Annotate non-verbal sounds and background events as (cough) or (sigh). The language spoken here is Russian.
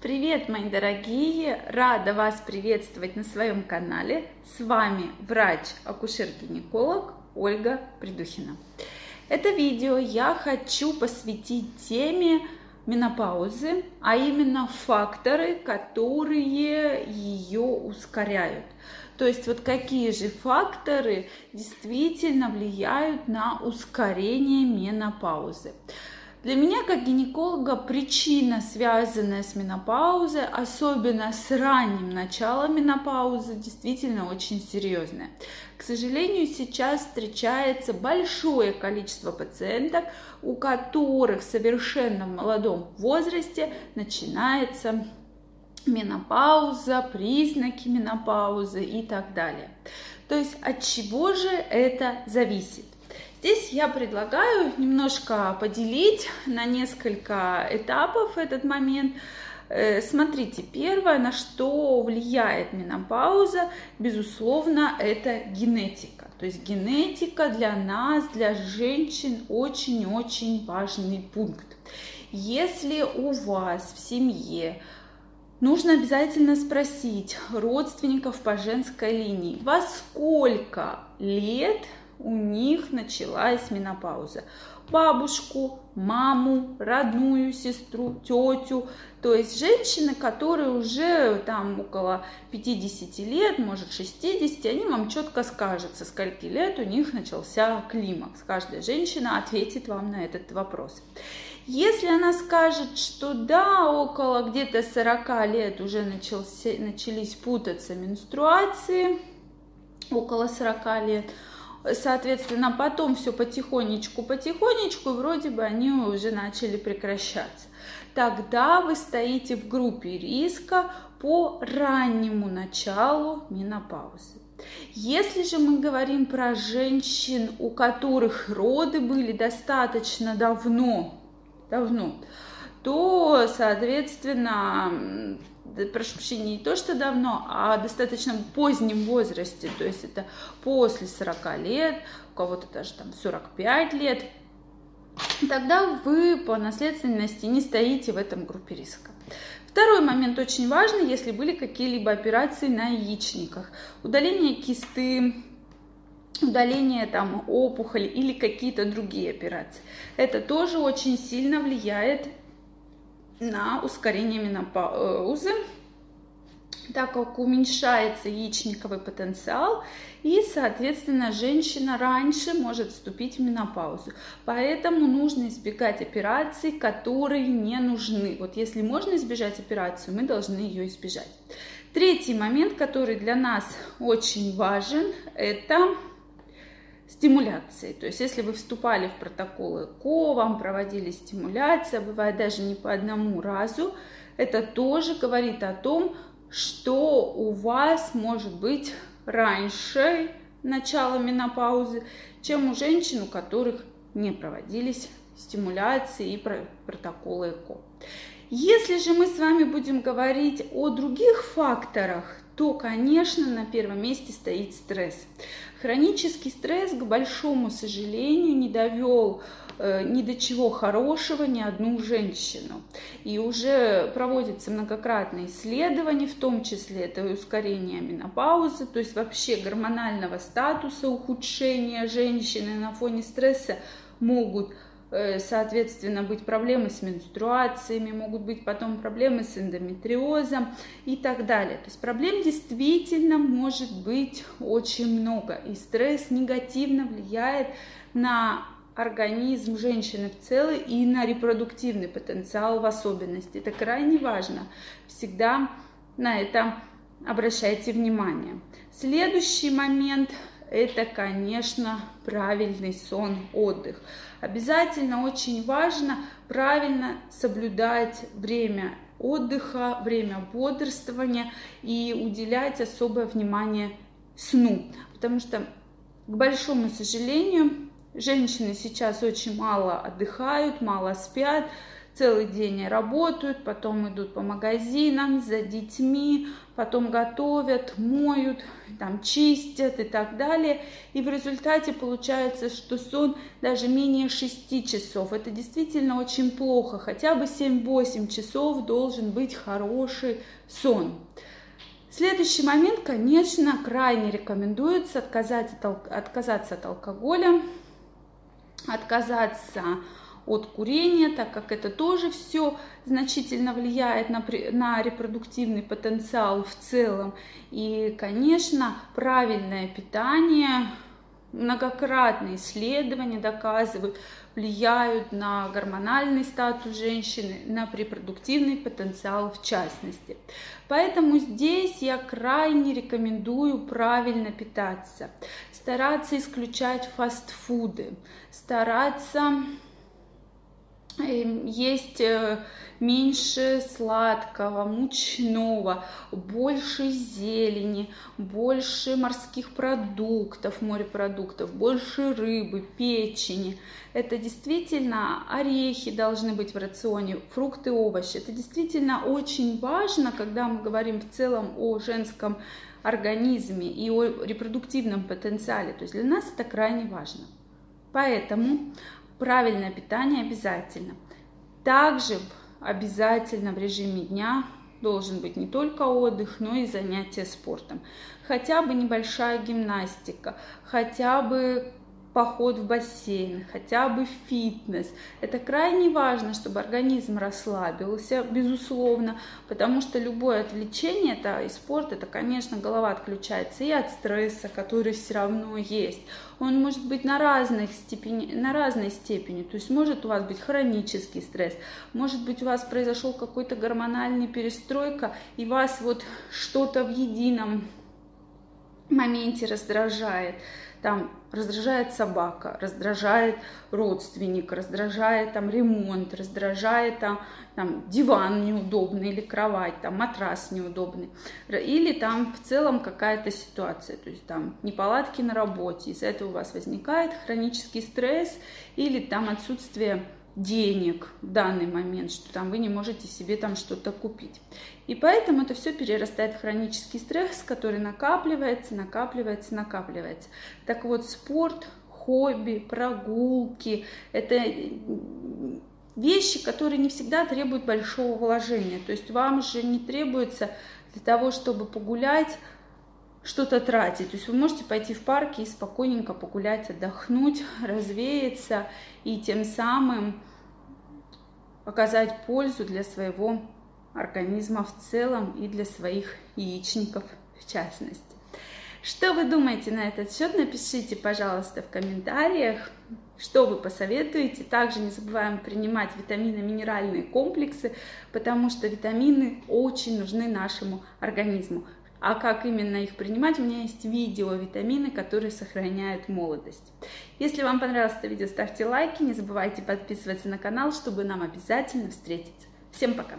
Привет, мои дорогие! Рада вас приветствовать на своем канале. С вами врач-акушер-гинеколог Ольга Придухина. Это видео я хочу посвятить теме менопаузы, а именно факторы, которые ее ускоряют. То есть вот какие же факторы действительно влияют на ускорение менопаузы. Для меня, как гинеколога, причина, связанная с менопаузой, особенно с ранним началом менопаузы, действительно очень серьезная. К сожалению, сейчас встречается большое количество пациенток, у которых совершенно в молодом возрасте начинается менопауза, признаки менопаузы и так далее. То есть от чего же это зависит? Здесь я предлагаю немножко поделить на несколько этапов этот момент. Э, смотрите, первое, на что влияет менопауза, безусловно, это генетика. То есть генетика для нас, для женщин, очень-очень важный пункт. Если у вас в семье Нужно обязательно спросить родственников по женской линии, во сколько лет у них началась менопауза. Бабушку, маму, родную сестру, тетю. То есть женщины, которые уже там около 50 лет, может 60, они вам четко скажут, со скольки лет у них начался климакс. Каждая женщина ответит вам на этот вопрос. Если она скажет, что да, около где-то 40 лет уже начался, начались путаться менструации, около 40 лет, соответственно, потом все потихонечку, потихонечку, вроде бы они уже начали прекращаться. Тогда вы стоите в группе риска по раннему началу менопаузы. Если же мы говорим про женщин, у которых роды были достаточно давно, давно, то, соответственно, прошу прощения, не то, что давно, а достаточно позднем возрасте, то есть это после 40 лет, у кого-то даже там 45 лет, тогда вы по наследственности не стоите в этом группе риска. Второй момент очень важный, если были какие-либо операции на яичниках. Удаление кисты, удаление там опухоли или какие-то другие операции. Это тоже очень сильно влияет на ускорение менопаузы, так как уменьшается яичниковый потенциал, и, соответственно, женщина раньше может вступить в менопаузу. Поэтому нужно избегать операций, которые не нужны. Вот если можно избежать операцию, мы должны ее избежать. Третий момент, который для нас очень важен, это стимуляции. То есть, если вы вступали в протоколы КО, вам проводили стимуляция, бывает даже не по одному разу, это тоже говорит о том, что у вас может быть раньше начала менопаузы, чем у женщин, у которых не проводились стимуляции и протоколы ЭКО. Если же мы с вами будем говорить о других факторах, то, конечно, на первом месте стоит стресс. Хронический стресс, к большому сожалению, не довел э, ни до чего хорошего ни одну женщину. И уже проводятся многократные исследования, в том числе это ускорение менопаузы, то есть вообще гормонального статуса, ухудшения женщины на фоне стресса могут соответственно, быть проблемы с менструациями, могут быть потом проблемы с эндометриозом и так далее. То есть проблем действительно может быть очень много, и стресс негативно влияет на организм женщины в целом и на репродуктивный потенциал в особенности. Это крайне важно. Всегда на это обращайте внимание. Следующий момент – это, конечно, правильный сон, отдых. Обязательно очень важно правильно соблюдать время отдыха, время бодрствования и уделять особое внимание сну. Потому что, к большому сожалению, женщины сейчас очень мало отдыхают, мало спят, целый день работают, потом идут по магазинам за детьми, потом готовят, моют, там чистят и так далее. И в результате получается, что сон даже менее 6 часов. Это действительно очень плохо. Хотя бы 7-8 часов должен быть хороший сон. Следующий момент, конечно, крайне рекомендуется отказаться от, отказаться от алкоголя, отказаться от курения, так как это тоже все значительно влияет на, на репродуктивный потенциал в целом. И, конечно, правильное питание, многократные исследования доказывают, влияют на гормональный статус женщины, на репродуктивный потенциал в частности. Поэтому здесь я крайне рекомендую правильно питаться, стараться исключать фастфуды, стараться есть э, меньше сладкого, мучного, больше зелени, больше морских продуктов, морепродуктов, больше рыбы, печени. Это действительно орехи должны быть в рационе, фрукты, овощи. Это действительно очень важно, когда мы говорим в целом о женском организме и о репродуктивном потенциале. То есть для нас это крайне важно. Поэтому Правильное питание обязательно. Также обязательно в режиме дня должен быть не только отдых, но и занятия спортом. Хотя бы небольшая гимнастика, хотя бы поход в бассейн, хотя бы фитнес. Это крайне важно, чтобы организм расслабился, безусловно, потому что любое отвлечение, это и спорт, это, конечно, голова отключается и от стресса, который все равно есть. Он может быть на, разных степени, на разной степени, то есть может у вас быть хронический стресс, может быть у вас произошел какой-то гормональный перестройка, и вас вот что-то в едином моменте раздражает там раздражает собака, раздражает родственник, раздражает там ремонт, раздражает там, там диван неудобный или кровать, там матрас неудобный, или там в целом какая-то ситуация, то есть там неполадки на работе, из-за этого у вас возникает хронический стресс или там отсутствие денег в данный момент, что там вы не можете себе там что-то купить. И поэтому это все перерастает в хронический стресс, который накапливается, накапливается, накапливается. Так вот, спорт, хобби, прогулки – это вещи, которые не всегда требуют большого вложения. То есть вам же не требуется для того, чтобы погулять, что-то тратить. То есть вы можете пойти в парке и спокойненько погулять, отдохнуть, (laughs) развеяться и тем самым показать пользу для своего организма в целом и для своих яичников в частности. Что вы думаете на этот счет? Напишите, пожалуйста, в комментариях, что вы посоветуете. Также не забываем принимать витаминно-минеральные комплексы, потому что витамины очень нужны нашему организму. А как именно их принимать, у меня есть видео витамины, которые сохраняют молодость. Если вам понравилось это видео, ставьте лайки, не забывайте подписываться на канал, чтобы нам обязательно встретиться. Всем пока!